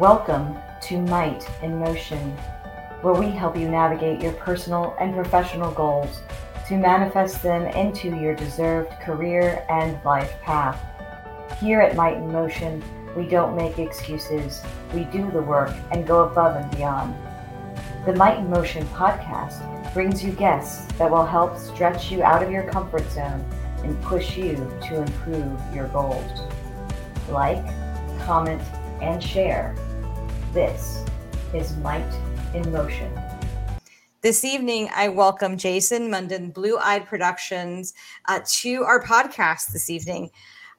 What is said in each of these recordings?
Welcome to Might in Motion, where we help you navigate your personal and professional goals to manifest them into your deserved career and life path. Here at Might in Motion, we don't make excuses, we do the work and go above and beyond. The Might in Motion podcast brings you guests that will help stretch you out of your comfort zone and push you to improve your goals. Like, comment, and share. This is Might in Motion. This evening, I welcome Jason Munden, Blue Eyed Productions, uh, to our podcast this evening.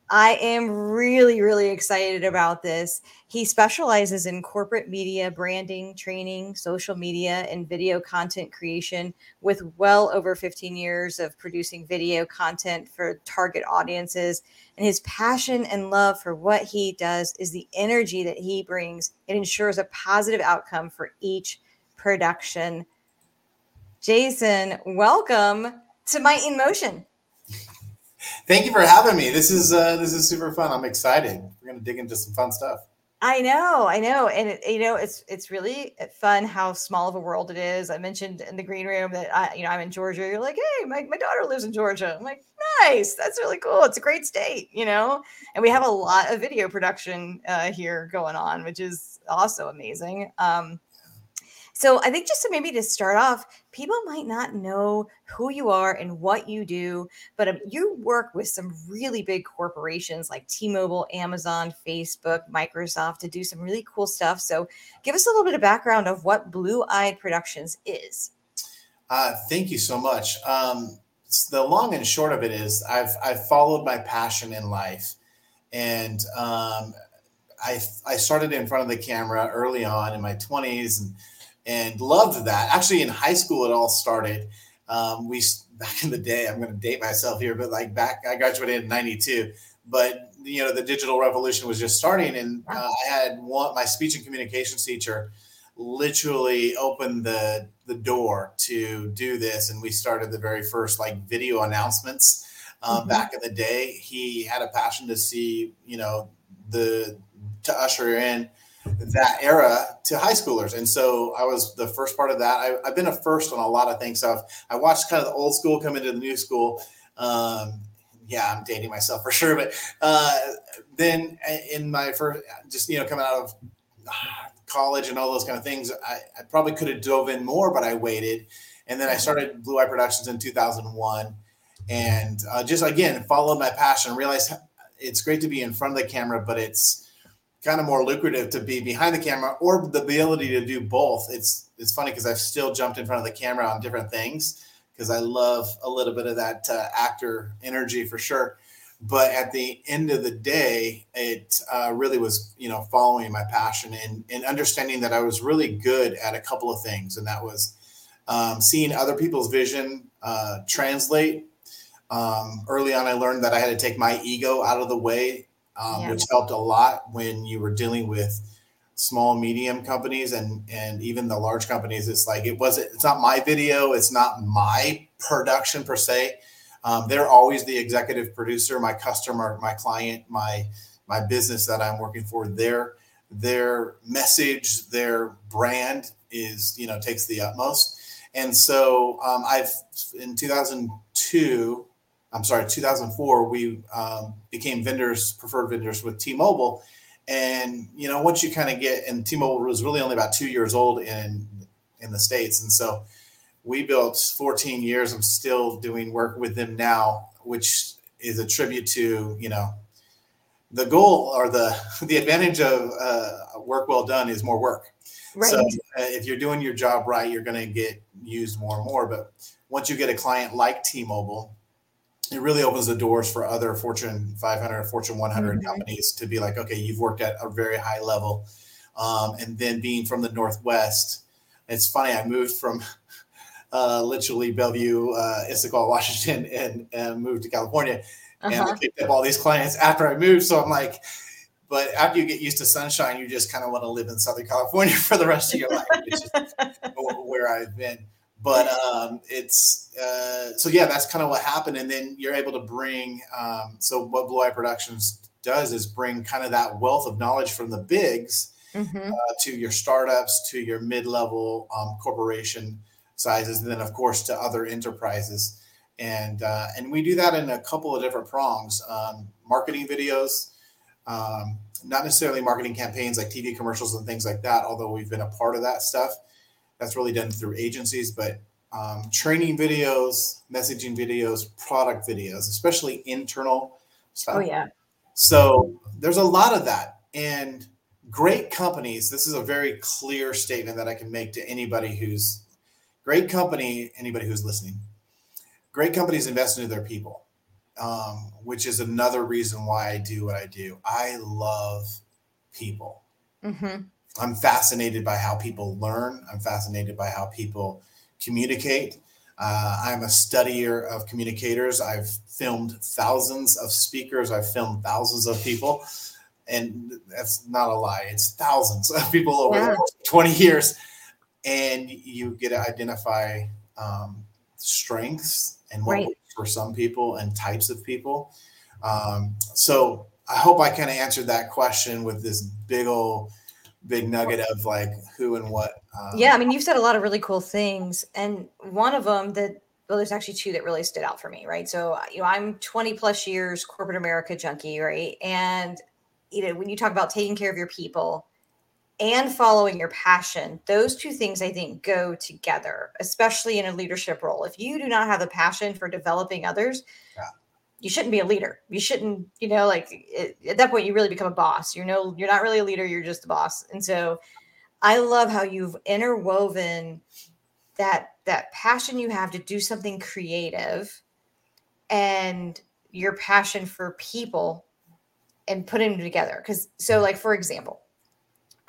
I am really, really excited about this. He specializes in corporate media, branding, training, social media, and video content creation with well over 15 years of producing video content for target audiences. And his passion and love for what he does is the energy that he brings. It ensures a positive outcome for each production. Jason, welcome to Might in Motion. Thank you for having me. This is uh, this is super fun. I'm excited. We're gonna dig into some fun stuff. I know, I know, and it, you know, it's it's really fun how small of a world it is. I mentioned in the green room that I, you know, I'm in Georgia. You're like, hey, my, my daughter lives in Georgia. I'm like, nice, that's really cool. It's a great state, you know, and we have a lot of video production uh, here going on, which is also amazing. Um, so I think just to maybe to start off, people might not know who you are and what you do, but um, you work with some really big corporations like T-Mobile, Amazon, Facebook, Microsoft to do some really cool stuff. So give us a little bit of background of what Blue Eyed Productions is. Uh, thank you so much. Um, the long and short of it is I've I've followed my passion in life, and um, I I started in front of the camera early on in my twenties and and loved that. Actually, in high school, it all started. Um, we back in the day, I'm going to date myself here, but like back, I graduated in '92. But you know, the digital revolution was just starting, and uh, I had one my speech and communications teacher literally opened the the door to do this, and we started the very first like video announcements. Um, mm-hmm. Back in the day, he had a passion to see, you know, the to usher in that era to high schoolers. And so I was the first part of that. I, have been a first on a lot of things. So I've, I watched kind of the old school come into the new school. Um, yeah, I'm dating myself for sure. But uh, then in my first, just, you know, coming out of college and all those kind of things, I, I probably could have dove in more, but I waited. And then I started Blue Eye Productions in 2001 and uh, just again followed my passion realized it's great to be in front of the camera but it's kind of more lucrative to be behind the camera or the ability to do both. It's it's funny because I've still jumped in front of the camera on different things because I love a little bit of that uh, actor energy for sure. But at the end of the day, it uh, really was you know following my passion and, and understanding that I was really good at a couple of things, and that was um, seeing other people's vision uh, translate. Um, early on, I learned that I had to take my ego out of the way um, yeah. which helped a lot when you were dealing with small medium companies and and even the large companies. It's like it wasn't it's not my video it's not my production per se. Um, they're always the executive producer my customer my client my my business that i'm working for. Their their message their brand is you know takes the utmost. And so um, i've in 2002 I'm sorry, 2004, we um, became vendors, preferred vendors with T-Mobile. And you know, once you kind of get, and T-Mobile was really only about two years old in in the states, and so we built 14 years. I'm still doing work with them now, which is a tribute to you know the goal or the the advantage of uh, work well done is more work. Right. So uh, if you're doing your job right, you're going to get used more and more. But once you get a client like T-Mobile, it really opens the doors for other Fortune 500, Fortune 100 mm-hmm. companies to be like, okay, you've worked at a very high level. Um, and then being from the Northwest, it's funny, I moved from uh, literally Bellevue, uh, Issaquah, Washington, and, and moved to California. Uh-huh. And I picked up all these clients after I moved. So I'm like, but after you get used to sunshine, you just kind of want to live in Southern California for the rest of your life, which is where I've been but um, it's uh, so yeah that's kind of what happened and then you're able to bring um, so what blue eye productions does is bring kind of that wealth of knowledge from the bigs mm-hmm. uh, to your startups, to your mid-level um, corporation sizes, and then of course to other enterprises. And uh, and we do that in a couple of different prongs: um, marketing videos, um, not necessarily marketing campaigns like TV commercials and things like that. Although we've been a part of that stuff, that's really done through agencies. But um, training videos, messaging videos, product videos, especially internal stuff. Oh yeah. So there's a lot of that, and great companies. This is a very clear statement that I can make to anybody who's great company, anybody who's listening. Great companies invest into their people, um, which is another reason why I do what I do. I love people. Mm-hmm. I'm fascinated by how people learn. I'm fascinated by how people communicate. Uh, I'm a studier of communicators. I've filmed thousands of speakers. I've filmed thousands of people. And that's not a lie. It's thousands of people over yeah. 20 years and you get to identify um, strengths and what right. works for some people and types of people. Um, so I hope I kind of answered that question with this big old big nugget of like who and what. Um, yeah, I mean, you've said a lot of really cool things, and one of them that well, there's actually two that really stood out for me, right? So you know, I'm 20 plus years corporate America junkie, right? And you know, when you talk about taking care of your people, and following your passion, those two things I think go together, especially in a leadership role. If you do not have a passion for developing others. You shouldn't be a leader. You shouldn't, you know, like it, at that point, you really become a boss. You're no, you're not really a leader, you're just a boss. And so I love how you've interwoven that that passion you have to do something creative and your passion for people and putting them together. Because so like for example,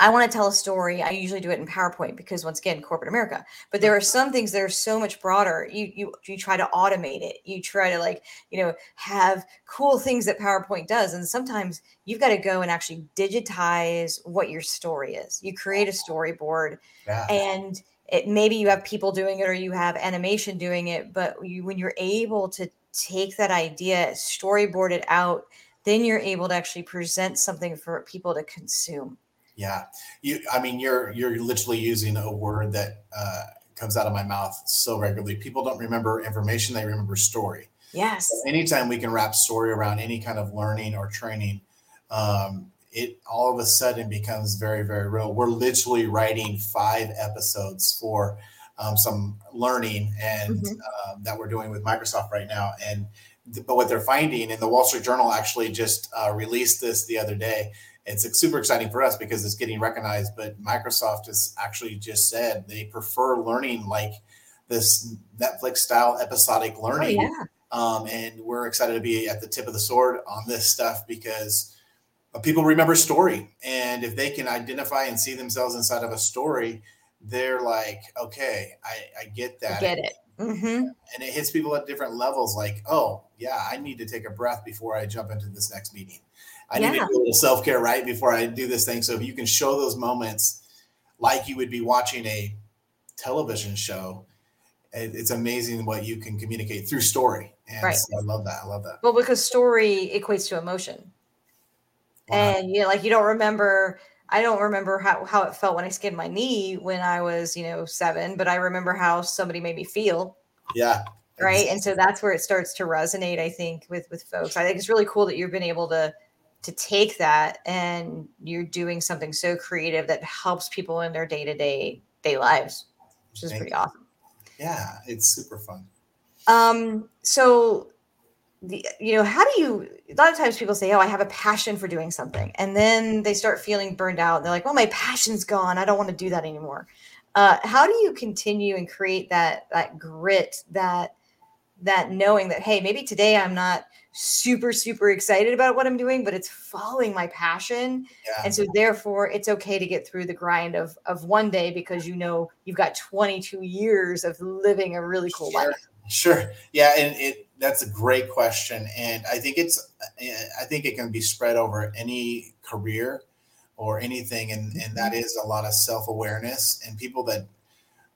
I want to tell a story. I usually do it in PowerPoint because once again, corporate America. But there are some things that are so much broader. You you you try to automate it. You try to like, you know, have cool things that PowerPoint does. And sometimes you've got to go and actually digitize what your story is. You create a storyboard yeah. and it maybe you have people doing it or you have animation doing it, but you, when you're able to take that idea, storyboard it out, then you're able to actually present something for people to consume yeah, you. I mean, you're you're literally using a word that uh, comes out of my mouth so regularly. People don't remember information; they remember story. Yes. So anytime we can wrap story around any kind of learning or training, um, it all of a sudden becomes very very real. We're literally writing five episodes for um, some learning and mm-hmm. uh, that we're doing with Microsoft right now, and but what they're finding, and the Wall Street Journal actually just uh, released this the other day, it's super exciting for us because it's getting recognized. But Microsoft has actually just said they prefer learning like this Netflix style episodic oh, learning. Oh, yeah. Um, and we're excited to be at the tip of the sword on this stuff because people remember story. And if they can identify and see themselves inside of a story, they're like, okay, I, I get that. I get it. Mm-hmm. And it hits people at different levels like, oh, yeah, I need to take a breath before I jump into this next meeting. I yeah. need to do a little self care right before I do this thing. So if you can show those moments like you would be watching a television show, it's amazing what you can communicate through story. And right. So I love that. I love that. Well, because story equates to emotion. Wow. And you know, like you don't remember I don't remember how, how it felt when I skinned my knee when I was, you know, seven, but I remember how somebody made me feel. Yeah. Right. And so that's where it starts to resonate, I think, with with folks. I think it's really cool that you've been able to to take that and you're doing something so creative that helps people in their day-to-day day lives which is Thank pretty you. awesome. Yeah it's super fun. Um so the, you know how do you a lot of times people say oh i have a passion for doing something and then they start feeling burned out they're like well my passion's gone i don't want to do that anymore. Uh, how do you continue and create that that grit that that knowing that hey maybe today i'm not super super excited about what i'm doing but it's following my passion yeah. and so therefore it's okay to get through the grind of of one day because you know you've got 22 years of living a really cool sure. life sure yeah and it that's a great question and i think it's i think it can be spread over any career or anything and and that mm-hmm. a lot of self-awareness and people that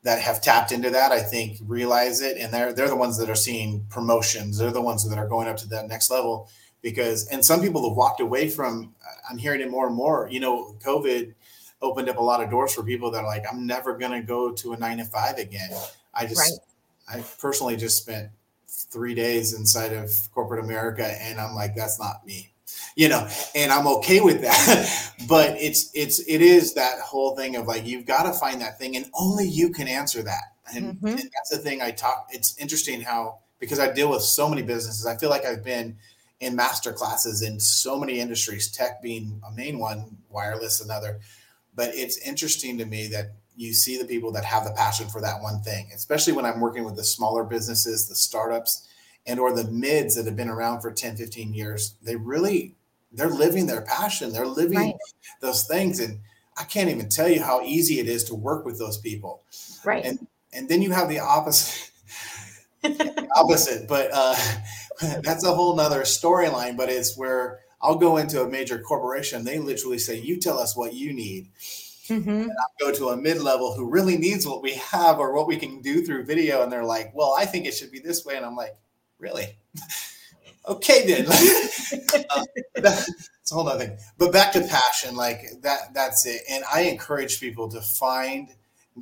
that have tapped into that, I think, realize it, and they're they're the ones that are seeing promotions. They're the ones that are going up to that next level because, and some people have walked away from. I'm hearing it more and more. You know, COVID opened up a lot of doors for people that are like, I'm never going to go to a nine to five again. I just, right. I personally just spent three days inside of corporate America and I'm like, that's not me you know and i'm okay with that. But it's it's it is that whole thing of like you've got to find that thing and only you can answer that. And, mm-hmm. and, that's the thing i talk it's interesting how because i deal with so many businesses i feel like i've been in master classes in so many industries tech being a main one wireless another. But it's interesting to me that you see the people that have the passion for that one thing especially when i'm working with the smaller businesses the startups and or the mids that have been around for 10 15 years. They really they're living their passion. They're living right. those things and i can't even tell you how easy it is to work with those people. Right. And and then you have the opposite opposite but uh that's a whole nother storyline but it's where i'll go into a major corporation they literally say you tell us what you need. Mm-hmm. and I'll go to a mid-level who really needs what we have or what we can do through video and they're like well i think it should be this way and i'm like really okay then. Uh, that's a whole other thing. But back to passion like that that's it. And i encourage people to find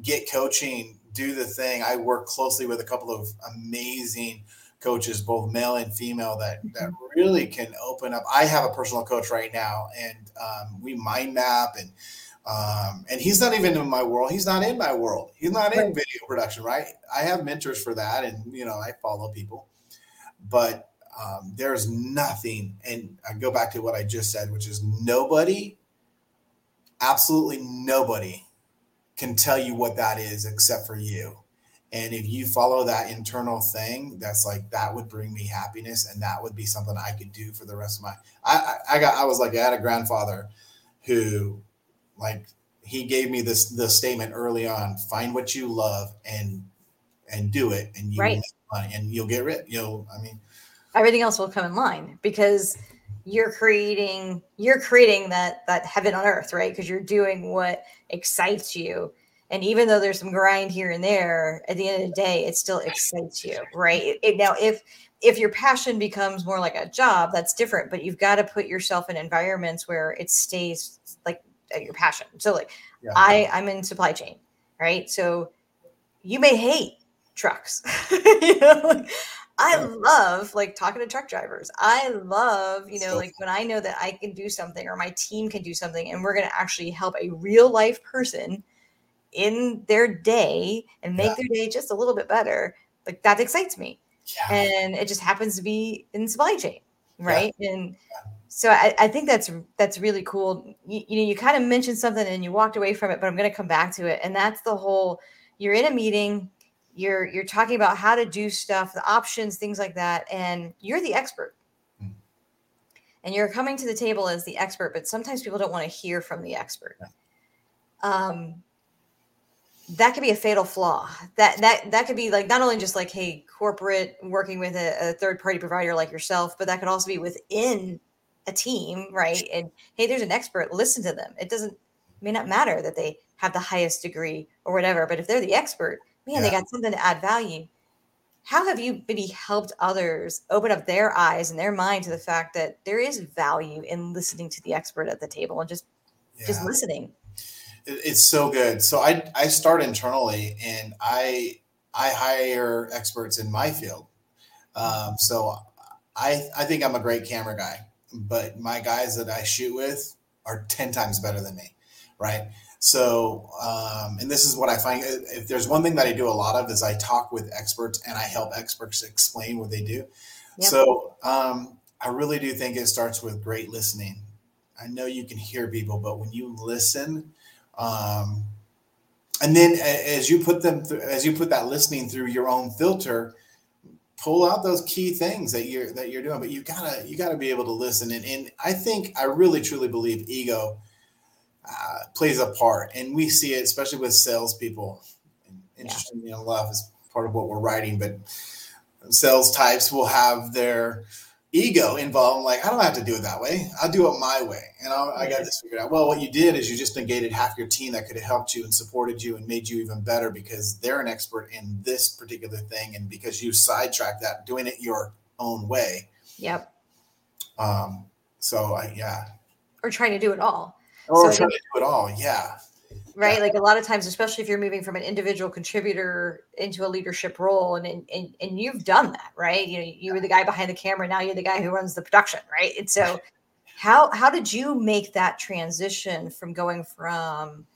get coaching do the thing. I work closely with a couple of amazing coaches both male and female that that mm-hmm. really can open up. I have a personal coach right now and um, we mind map and um, and he's not even in my world. He's not in my world. He's not in video production right? I have mentors for that and you know i follow people. But um, there's nothing, and I go back to what I just said, which is nobody, absolutely nobody can tell you what that is except for you. And if you follow that internal thing, that's like that would bring me happiness, and that would be something I could do for the rest of my. I I, I got I was like I had a grandfather who, like, he gave me this the statement early on: find what you love and and do it, and you right. money, and you'll get rich. You'll I mean, everything else will come in line because you're creating you're creating that that heaven on earth right? Because you're doing what excites you. And even though there's some grind here and there at the end of the day it still excites you right? It, it, now if if your passion becomes more like a job that's different but you've got to put yourself in environments where it stays like your passion. So like yeah. i i'm in supply chain right? So you may hate trucks you know like, I love like talking to truck drivers. I love, you know, like when I know that I can do something or my team can do something and we're going to actually help a real life person in their day and make yeah. their day just a little bit better. Like that excites me. Yeah. And it just happens to be in supply chain. Right. Yeah. And so I, I, think that's that's really cool. You, you know, you kind of mentioned something and you walked away from it, but I'm going to come back to it. And that's the whole you're in a meeting you're you're talking about how to do stuff the options things like that and you're the expert. Hmm. and you're coming to the table as the expert but sometimes people don't want to hear from the expert. Um that could be a fatal flaw. That that that could be like not only just like hey corporate working with a, a third party provider like yourself but that could also be within a team right? And hey there's an expert listen to them. It doesn't may not matter that they have the highest degree or whatever but if they're the expert man, yeah. they got something to add value. How have you maybe helped others open up their eyes and their mind to the fact that there is value in listening to the expert at the table and just yeah. just listening? It's so good. So I I start internally and I I hire experts in my field. Um, so I I think I'm a great camera guy, but my guys that I shoot with are ten times better than me, right? So, um, and this is what I find if there's one thing that I do a lot of is I talk with experts and I help experts explain what they do. Yep. So, um, I really do think it starts with great listening. I know you can hear people, but when you listen, um, and then as you put them through, as you put that listening through your own filter, pull out those key things that you're that you're doing. But you gotta you gotta be able to listen. And, and I think I really truly believe ego uh, plays a part, and we see it especially with salespeople. Interesting yeah. enough, is part of what we're writing, but sales types will have their ego involved. like, I don't have to do it that way. I'll do it my way. And I'll, i got this figured out. Well, what you did is you just negated half your team that could have helped you and supported you and made you even better because they're an expert in this particular thing. And because you sidetracked that, doing it your own way. Yep. Um, so I, yeah. Or trying to do it all. Or so, trying to do it all. Yeah. right? Like a lot of times, especially if you're moving from an individual contributor into a leadership role, and and and you've done that, right? You know, you were the guy behind the camera, now you're the guy who runs the production, right? And so, how how did you make that transition from going from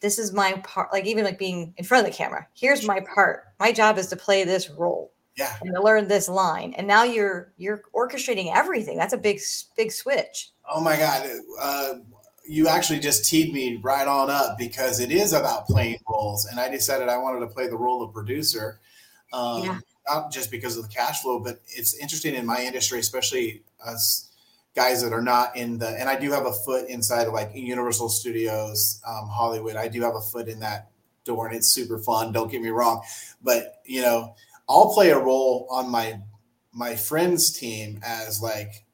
this is my part, like even like being in front of the camera. Here's my part. My job is to play this role. Yeah. And to learn this line. And now you're you're orchestrating everything. That's a big big switch. Oh my God. Uh, you actually just teed me right on up because it is about playing roles. And I decided I wanted to play the role of producer. Um, yeah. Not just because of the cash flow, but it's interesting in my industry, especially us guys that are not in the and i do have a foot inside of like universal studios um, hollywood i do have a foot in that door and it's super fun don't get me wrong but you know i'll play a role on my my friend's team as like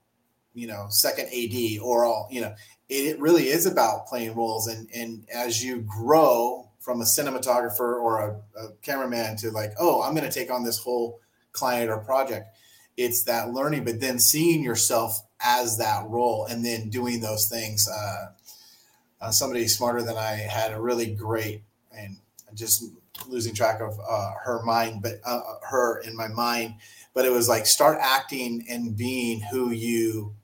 you know second AD or all you know it, really is about playing roles and and as you grow from a cinematographer or a, a cameraman to like oh i'm going to take on this whole client or project it's that learning but then seeing yourself as that role and then doing those things. Uh, uh, somebody smarter than I had a really great and just losing track of uh, her mind, but uh, her in my mind. But it was like start acting and being who you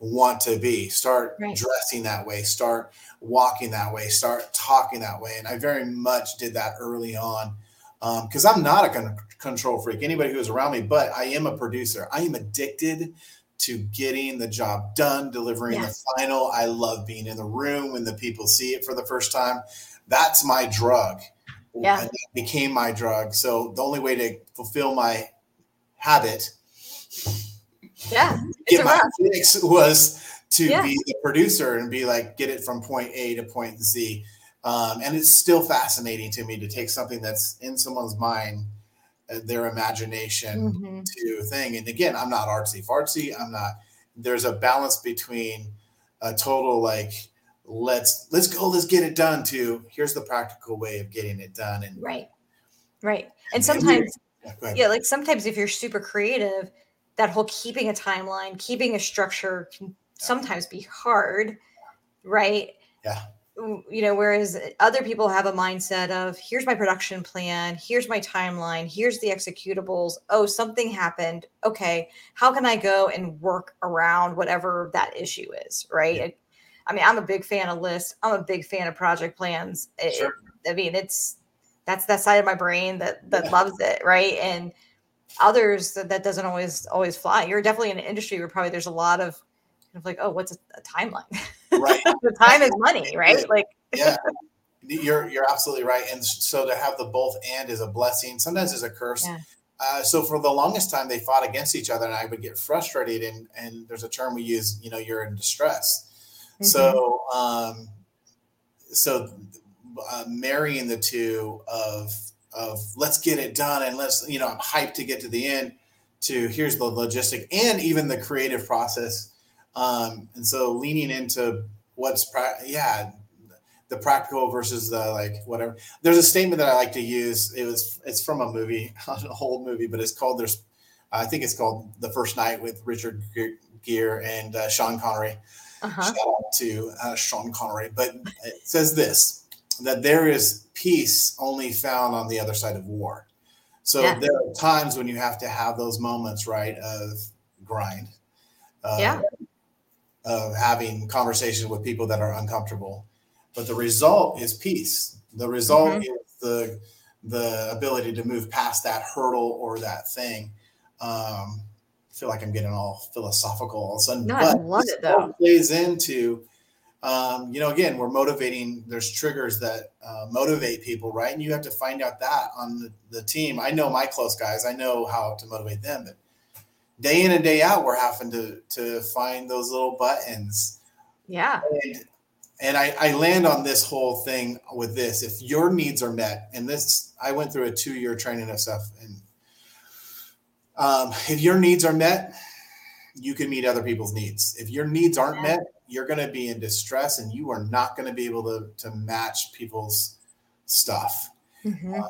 want to be. Start right. dressing that way. Start walking that way. Start talking that way. And I very much did that early on because um, I'm not a con- control freak. Anybody who's around me, but I am a producer. I am addicted to getting the job done, delivering yes. the final. I love being in the room when the people see it for the first time. That's my drug. Yeah. Became my drug. So the only way to fulfill my habit, yeah, get my fix was to yeah. be the producer and be like, get it from point A to point Z. Um, and it's still fascinating to me to take something that's in someone's mind their imagination mm-hmm. to thing. And again, I'm not artsy fartsy. I'm not. There's a balance between a total like let's let's go let's get it done to here's the practical way of getting it done and right right and sometimes yeah, yeah like sometimes if you're super creative that whole keeping a timeline keeping a structure can sometimes be hard right? Yeah. You know whereas other people have a mindset of here's my production plan here's my timeline here's the executables. Oh something happened. Okay how can i go and work around whatever that issue is right? Yeah. i mean i'm a big fan of lists. I'm a big fan of project plans. Sure. it, i mean it's that's that side of my brain that that yeah. loves it right? And others that, that doesn't always always fly you're definitely in an industry where probably there's a lot of of like, oh, what's a, a timeline? Right. the time is money, right? Like, yeah, you're you're absolutely right. And so to have the both and is a blessing. Sometimes is a curse. Yeah. Uh, so for the longest time, they fought against each other, and I would get frustrated. And and there's a term we use, you know, you're in distress. Mm-hmm. So um, so uh, marrying the two of of let's get it done and let's you know I'm hyped to get to the end to here's the logistic and even the creative process um, and so leaning into what's, pra- yeah, the practical versus the like whatever. There's a statement that I like to use. It was it's from a movie, an old movie, but it's called there's I think it's called The First Knight with Richard Gere and uh, Sean Connery. Uh-huh. Shout out to uh, Sean Connery. But it says this that there is peace only found on the other side of war. So yeah. there are times when you have to have those moments, right, of grind. Uh, yeah of having conversations with people that are uncomfortable. But the result is peace. The result mm-hmm. is the the ability to move past that hurdle or that thing. Um, I feel like I'm getting all philosophical all of a sudden. No, but I love it though. Plays into, um, you know, again, we're motivating. There's triggers that uh, motivate people, right? And you have to find out that on the, the team. I know my close guys. I know how to motivate them, but day in and day out, we're having to to find those little buttons. Yeah. And, and I, I land on this whole thing with this. If your needs are met, and this, I went through a two year training of stuff, and um, if your needs are met, you can meet other people's needs. If your needs aren't met, you're going to be in distress, and you are not going to be able to to match people's stuff. Mm-hmm. Um,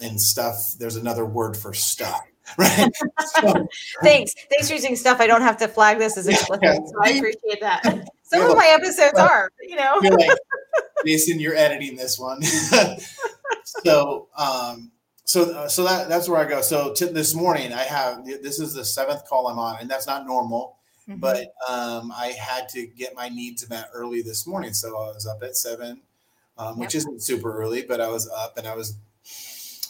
and stuff. There's another word for stuff right? So, Thanks. Thanks for using stuff. I don't have to flag this as explicit. Yeah. So I appreciate that. Some of my episodes are, you know. Like, Jason, you're editing this one. so, um, so, uh, so that that's where I go. So to this morning, I have this is the seventh call I'm on, and that's not normal. Mm-hmm. But um, I had to get my needs met early this morning, so I was up at seven, um, yep. which isn't super early, but I was up and I was,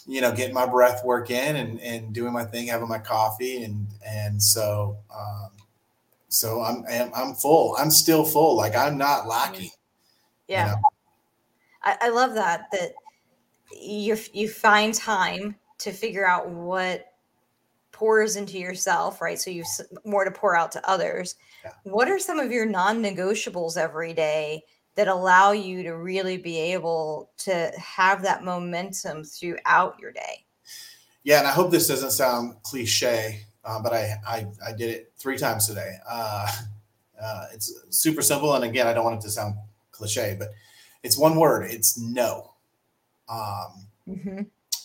you know, getting my breath work in and and doing my thing, having my coffee, and and so um, so I'm I'm full. I'm still full. Like I'm not lacking. Yeah, you know? I, I love that that you you find time to figure out what pours into yourself, right? So you've more to pour out to others. Yeah. What are some of your non-negotiables every day that allow you to really be able to have that momentum throughout your day? Yeah, and I hope this doesn't sound cliche, uh, but I, I, I did it three times today. Uh, uh, it's super simple, and again, I don't want it to sound cliche, but it's one word. It's no. Um, mm-hmm.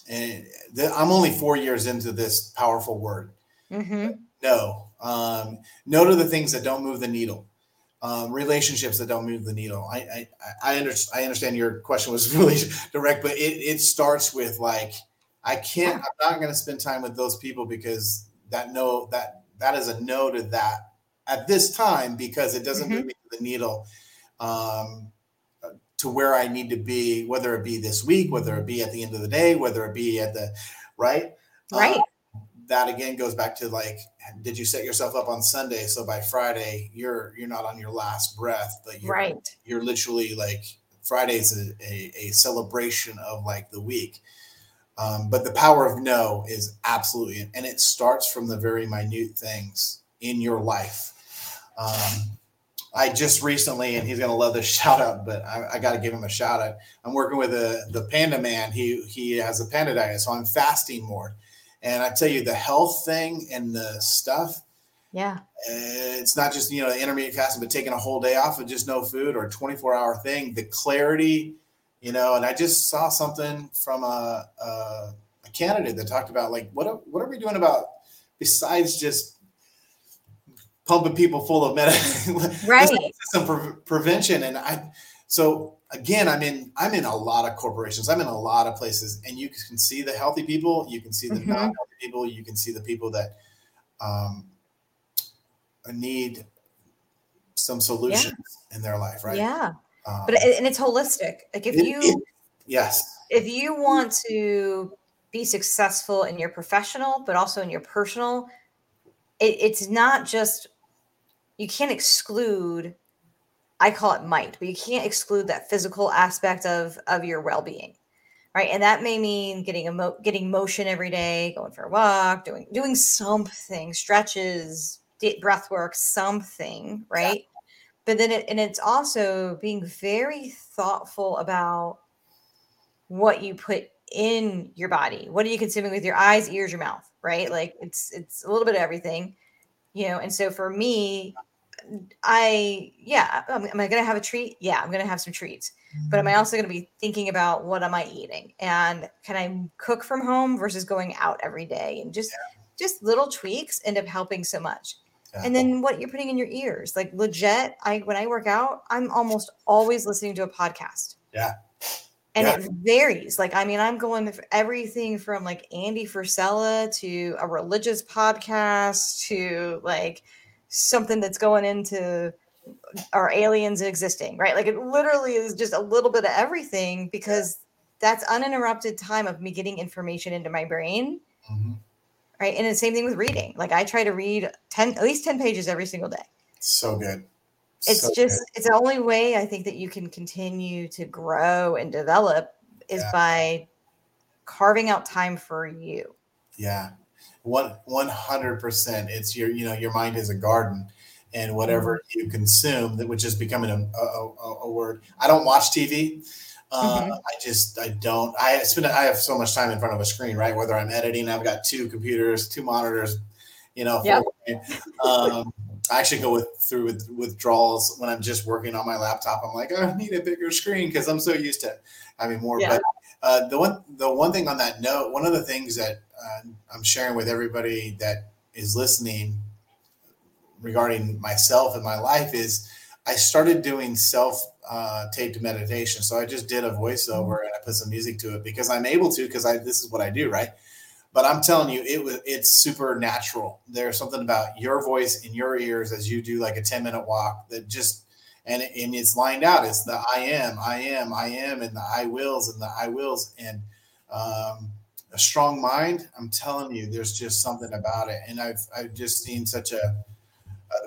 And the, I'm only four years into this powerful word. Mm-hmm. No. Um, no to the things that don't move the needle. Um, relationships that don't move the needle. I I, I, under, I understand your question was really direct, but it, it starts with like I can't. I'm not going to spend time with those people because that no that that is a no to that at this time because it doesn't mm-hmm. move the needle um, to where I need to be, whether it be this week, whether it be at the end of the day, whether it be at the right, right. Um, that again goes back to like, did you set yourself up on Sunday so by Friday you're you're not on your last breath, but you're, right, you're literally like Friday's a, a, a celebration of like the week. Um, but the power of no is absolutely, and it starts from the very minute things in your life. Um, I just recently, and he's gonna love this shout out, but I, I got to give him a shout out. I'm working with a, the Panda Man. He he has a panda diet, so I'm fasting more. And I tell you, the health thing and the stuff. Yeah. It's not just you know intermediate fasting, but taking a whole day off of just no food or 24 hour thing. The clarity, you know. And I just saw something from a, a, a candidate that talked about like what what are we doing about besides just pumping people full of medicine, right? some pre- prevention, and I. So again, I'm in I'm in a lot of corporations. I'm in a lot of places, and you can see the healthy people. You can see the mm-hmm. non-healthy people. You can see the people that um, need some solutions yeah. in their life, right? Yeah, um, but and it's holistic. Like if it, you, it, yes, if you want to be successful in your professional, but also in your personal, it, it's not just you can't exclude I call it might, but you can't exclude that physical aspect of of your well-being. Right? And that may mean getting a mo- getting motion every day, going for a walk, doing doing something, stretches, deep breath work, something, right? Yeah. But then it and it's also being very thoughtful about what you put in your body. What are you consuming with your eyes, ears, your mouth, right? Like it's it's a little bit of everything you know and so for me i yeah am, am i going to have a treat yeah i'm going to have some treats but am i mm-hmm. also going to be thinking about what am i eating and can i cook from home versus going out every day and just yeah. just little tweaks end up helping so much yeah. and then what you're putting in your ears like legit i when i work out i'm almost always listening to a podcast yeah and yeah. it varies. Like, I mean, I'm going everything from like Andy Frisella to a religious podcast to like something that's going into our aliens existing, right? Like, it literally is just a little bit of everything because that's uninterrupted time of me getting information into my brain. Mm-hmm. Right. And the same thing with reading. Like, I try to read 10, at least 10 pages every single day. So good it's so just good. it's the only way I think that you can continue to grow and develop is yeah. by carving out time for you. Yeah. One one hundred percent. It's your you know your mind is a garden, and whatever mm-hmm. you consume, that which is becoming a, a, a word. I don't watch TV. Uh, mm-hmm. I just I don't. I spend I have so much time in front of a screen, right? Whether I'm editing, I've got two computers, two monitors, you know. Yeah. Um, I actually go with through with withdrawals when I'm just working on my laptop. I'm like, oh, I need a bigger screen because I'm so used to having more. Yeah. But uh, the one the one thing on that note, one of the things that uh, I'm sharing with everybody that is listening regarding myself and my life is I started doing self uh, taped meditation. So I just did a voiceover and I put some music to it because I'm able to because I this is what I do, right? But I'm telling you, it was it's super natural. There's something about your voice in your ears as you do like a 10 minute walk that just and and it's lined out. It's the I am, I am, I am, and the I wills and the I wills and um, a strong mind. I'm telling you, there's just something about it, and I've I've just seen such a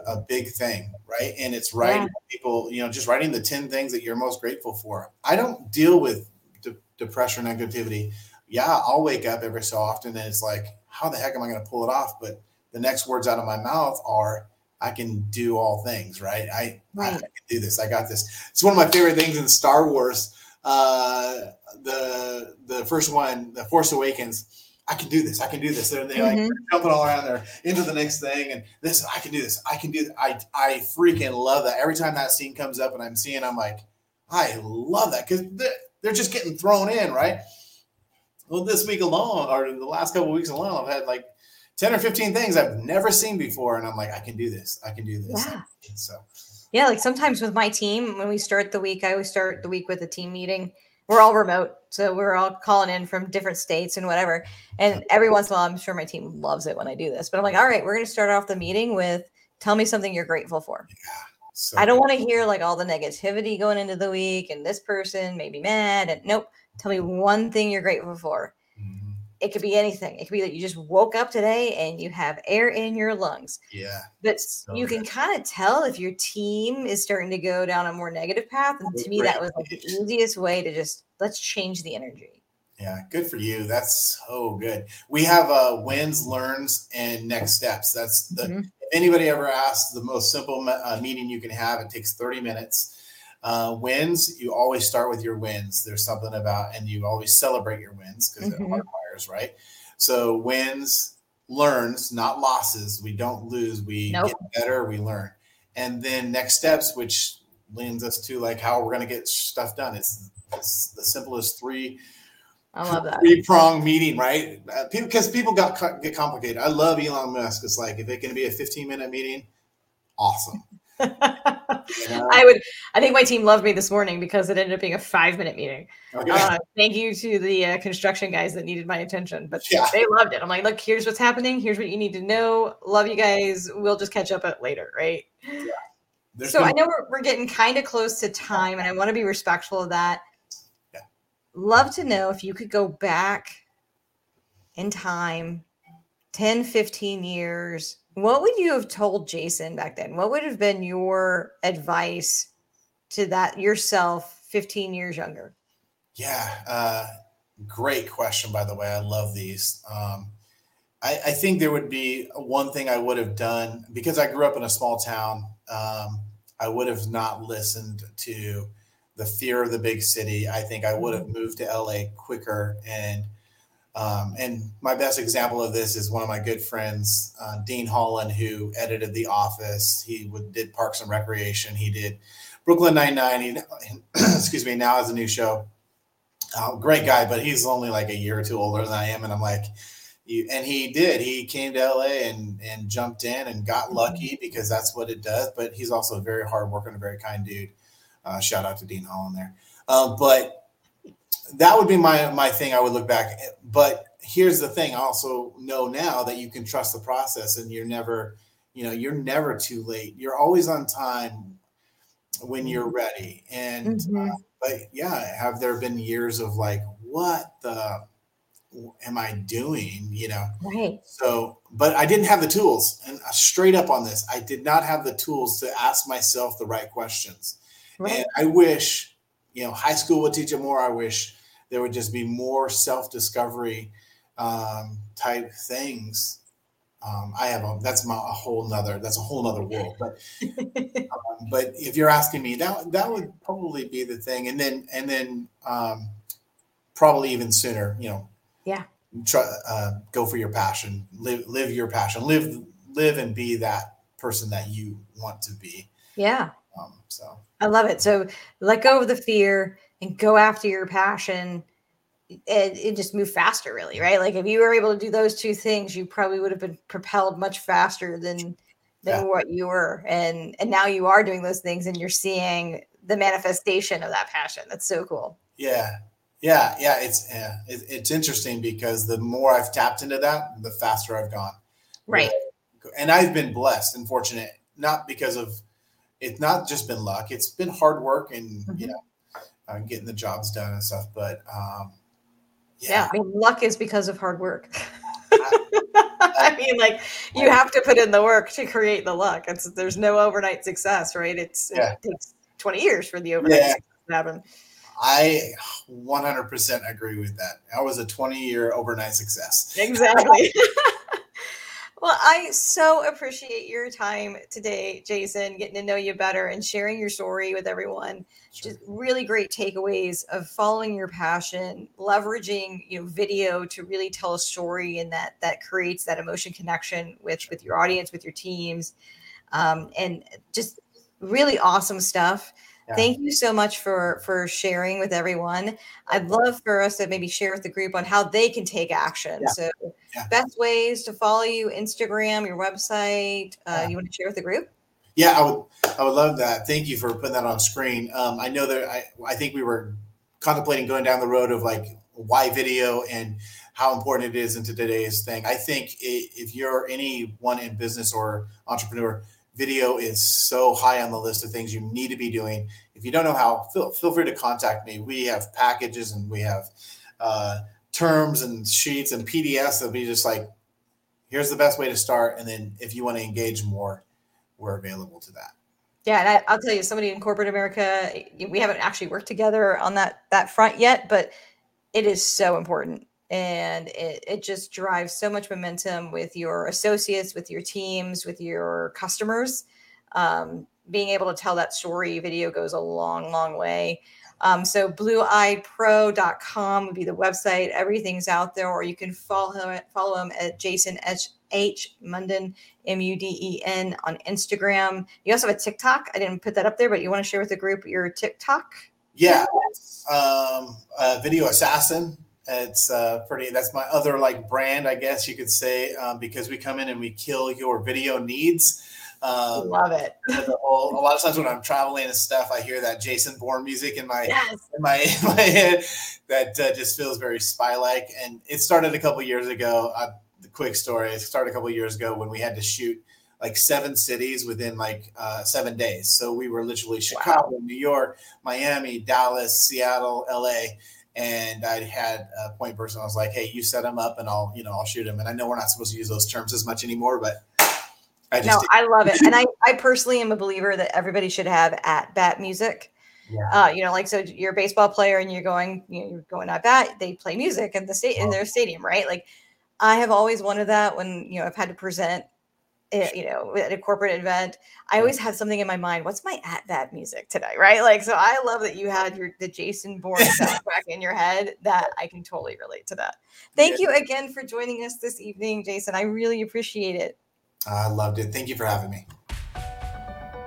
a, a big thing, right? And it's writing yeah. people, you know, just writing the 10 things that you're most grateful for. I don't deal with de- depression, negativity. Yeah, I'll wake up every so often and it's like, how the heck am I going to pull it off? But the next words out of my mouth are, I can do all things, right? I, right. I can do this. I got this. It's one of my favorite things in Star Wars. Uh, the the first one, The Force Awakens I can do this. I can do this. They're, they're mm-hmm. like jumping all around there into the next thing. And this, I can do this. I can do that. I, I freaking love that. Every time that scene comes up and I'm seeing, I'm like, I love that because they're, they're just getting thrown in, right? Well, this week alone, or the last couple weeks alone, I've had like 10 or 15 things I've never seen before. And I'm like, I can do this. I can do this. Yeah. So, yeah, like sometimes with my team, when we start the week, I always start the week with a team meeting we're all remote, so we're all calling in from different states and whatever. And every once in a while, I'm sure my team loves it when I do this. But I'm like, all right, we're going to start off the meeting with tell me something you're grateful for. Yeah, so I don't want to hear like all the negativity going into the week and this person may be mad. And nope, tell me one thing you're grateful for. Mm-hmm. It could be anything. It could be that you just woke up today and you have air in your lungs. Yeah. But so you can kind of tell if your team is starting to go down a more negative path. And to me, that was like the easiest way to just let's change the energy. Yeah, good for you. That's so good. We have uh, wins, learns, and next steps. That's the. Mm-hmm. If anybody ever asks, the most simple uh, meeting you can have. It takes thirty minutes. Uh, wins, you always start with your wins. There's something about, and you always celebrate your wins because mm-hmm. it hardwires, right? So wins, learns, not losses. We don't lose. We nope. get better. We learn, and then next steps, which leads us to like how we're going to get stuff done. It's it's the simplest three. I love that three prong meeting, right? Because uh, people, people got get complicated. I love Elon Musk. It's like if it can be a 15 minute meeting, awesome. I would. I think my team loved me this morning because it ended up being a five minute meeting. Okay. Uh, thank you to the uh, construction guys that needed my attention, but yeah. they loved it. I'm like, look, here's what's happening. Here's what you need to know. Love you guys. We'll just catch up at later, right? Yeah. so I know we're, we're getting kind of close to time, and I want to be respectful of that love to know if you could go back in time 10 15 years what would you have told jason back then what would have been your advice to that yourself 15 years younger yeah uh, great question by the way i love these um, I, I, think there would be one thing i would have done because i grew up in a small town um, i would have not listened to the fear of the big city, I think I would have mm-hmm. moved to LA quicker. And um, and my best example of this is one of my good friends, uh, Dean Holland, who edited The Office. He would, did Parks and Recreation. He did Brooklyn Nine Nine. He, excuse me, now has a new show. Uh, great guy, but he's only like a year or two older than I am, and I'm like, you, and he did. He came to LA and and jumped in and got mm-hmm. lucky because that's what it does. But he's also a very hard worker and a very kind dude. Uh, shout out to Dean Holland there. Uh, but that would be my my thing. I would look back. But here's the thing: I also know now that you can trust the process, and you're never, you know, you're never too late. You're always on time when you're ready. And mm-hmm. uh, but yeah, have there been years of like, what the am I doing? You know, right. So, but I didn't have the tools, and straight up on this, I did not have the tools to ask myself the right questions. Right. And I wish, you know, high school would teach it more. I wish there would just be more self discovery um, type things. Um, I have a that's my a whole nother that's a whole nother world. But um, but if you're asking me, that that would probably be the thing. And then and then um, probably even sooner, you know. Yeah. Try uh, go for your passion. Live live your passion. Live live and be that person that you want to be. Yeah. Um, so I love it. So let go of the fear and go after your passion and, and just move faster, really, right? Like if you were able to do those two things, you probably would have been propelled much faster than than yeah. what you were. And and now you are doing those things and you're seeing the manifestation of that passion. That's so cool. Yeah. Yeah, yeah, it's yeah, it, it's interesting because the more I've tapped into that, the faster I've gone. Right. And I've been blessed and fortunate, not because of it's not just been luck; it's been hard work and mm-hmm. you know, uh, getting the jobs done and stuff. But um, yeah. yeah, I mean, luck is because of hard work. I mean, like you have to put in the work to create the luck. It's there's no overnight success, right? It's yeah. it takes 20 years for the overnight yeah. to happen. I 100% agree with that. I was a 20 year overnight success. Exactly. well, I so appreciate your time today, Jason, getting to know you better and sharing your story with everyone. Sure. Just really great takeaways of following your passion, leveraging you know video to really tell a story, and that that creates that emotion connection with with your audience, with your teams, um, and just really awesome stuff. Yeah. Thank you so much for for sharing with everyone. I'd love for us to maybe share with the group on how they can take action. Yeah. So, yeah. best ways to follow you: Instagram, your website. Uh, you want to share with the group? Yeah, I would. I would love that. Thank you for putting that on screen. Um, I know that I. I think we were contemplating going down the road of like why video and how important it is into today's thing. I think if you're anyone in business or entrepreneur video is so high on the list of things you need to be doing. If you don't know how, feel, feel free to contact me. We have packages and we have uh, terms and sheets and PDFs that be just like, here's the best way to start. And then if you want to engage more, we're available to that. Yeah, and I, will tell you, somebody in corporate America, we haven't actually worked together on that that front yet, but it is so important and it, it just drives so much momentum with your associates with your teams with your customers. Um, being able to tell that story video goes a long long way. Um, so blueeyepro.com would be the website. Everything's out there or you can follow him follow him at jason h, h munden m-u-d-e-n on instagram. You also have a tiktok. I didn't put that up there but you want to share with the group your tiktok? Yeah. Um, video assassin it's uh, pretty. That's my other like brand, I guess you could say, um, because we come in and we kill your video needs. Um, Love it. Whole, a lot of times when I'm traveling and stuff, I hear that Jason Bourne music in my yes. in my in my head that uh, just feels very spy like. And it started a couple years ago. Uh, the quick story. It started a couple years ago when we had to shoot like seven cities within like uh, seven days. So we were literally Chicago, wow. New York, Miami, Dallas, Seattle, LA and I had a point person. I was like, "Hey, you set him up, and I'll, you know, I'll shoot him." And I know we're not supposed to use those terms as much anymore, but I just no, did. I love it, and I, I personally am a believer that everybody should have at bat music. Yeah. Uh, you know, like so, you're a baseball player, and you're going, you know, you're going at bat. They play music in the state in their stadium, right? Like, I have always wanted that when you know I've had to present Eh, you know, at a corporate event, I always have something in my mind. What's my at that music today? Right. Like, so I love that you had your the Jason Bourne soundtrack in your head that I can totally relate to that. Thank you again for joining us this evening, Jason. I really appreciate it. I loved it. Thank you for having me.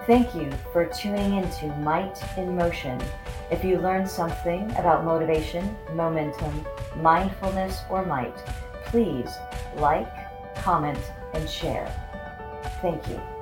Thank you for tuning into Might in Motion. If you learned something about motivation, momentum, mindfulness, or might, please like, comment, and share. Thank you.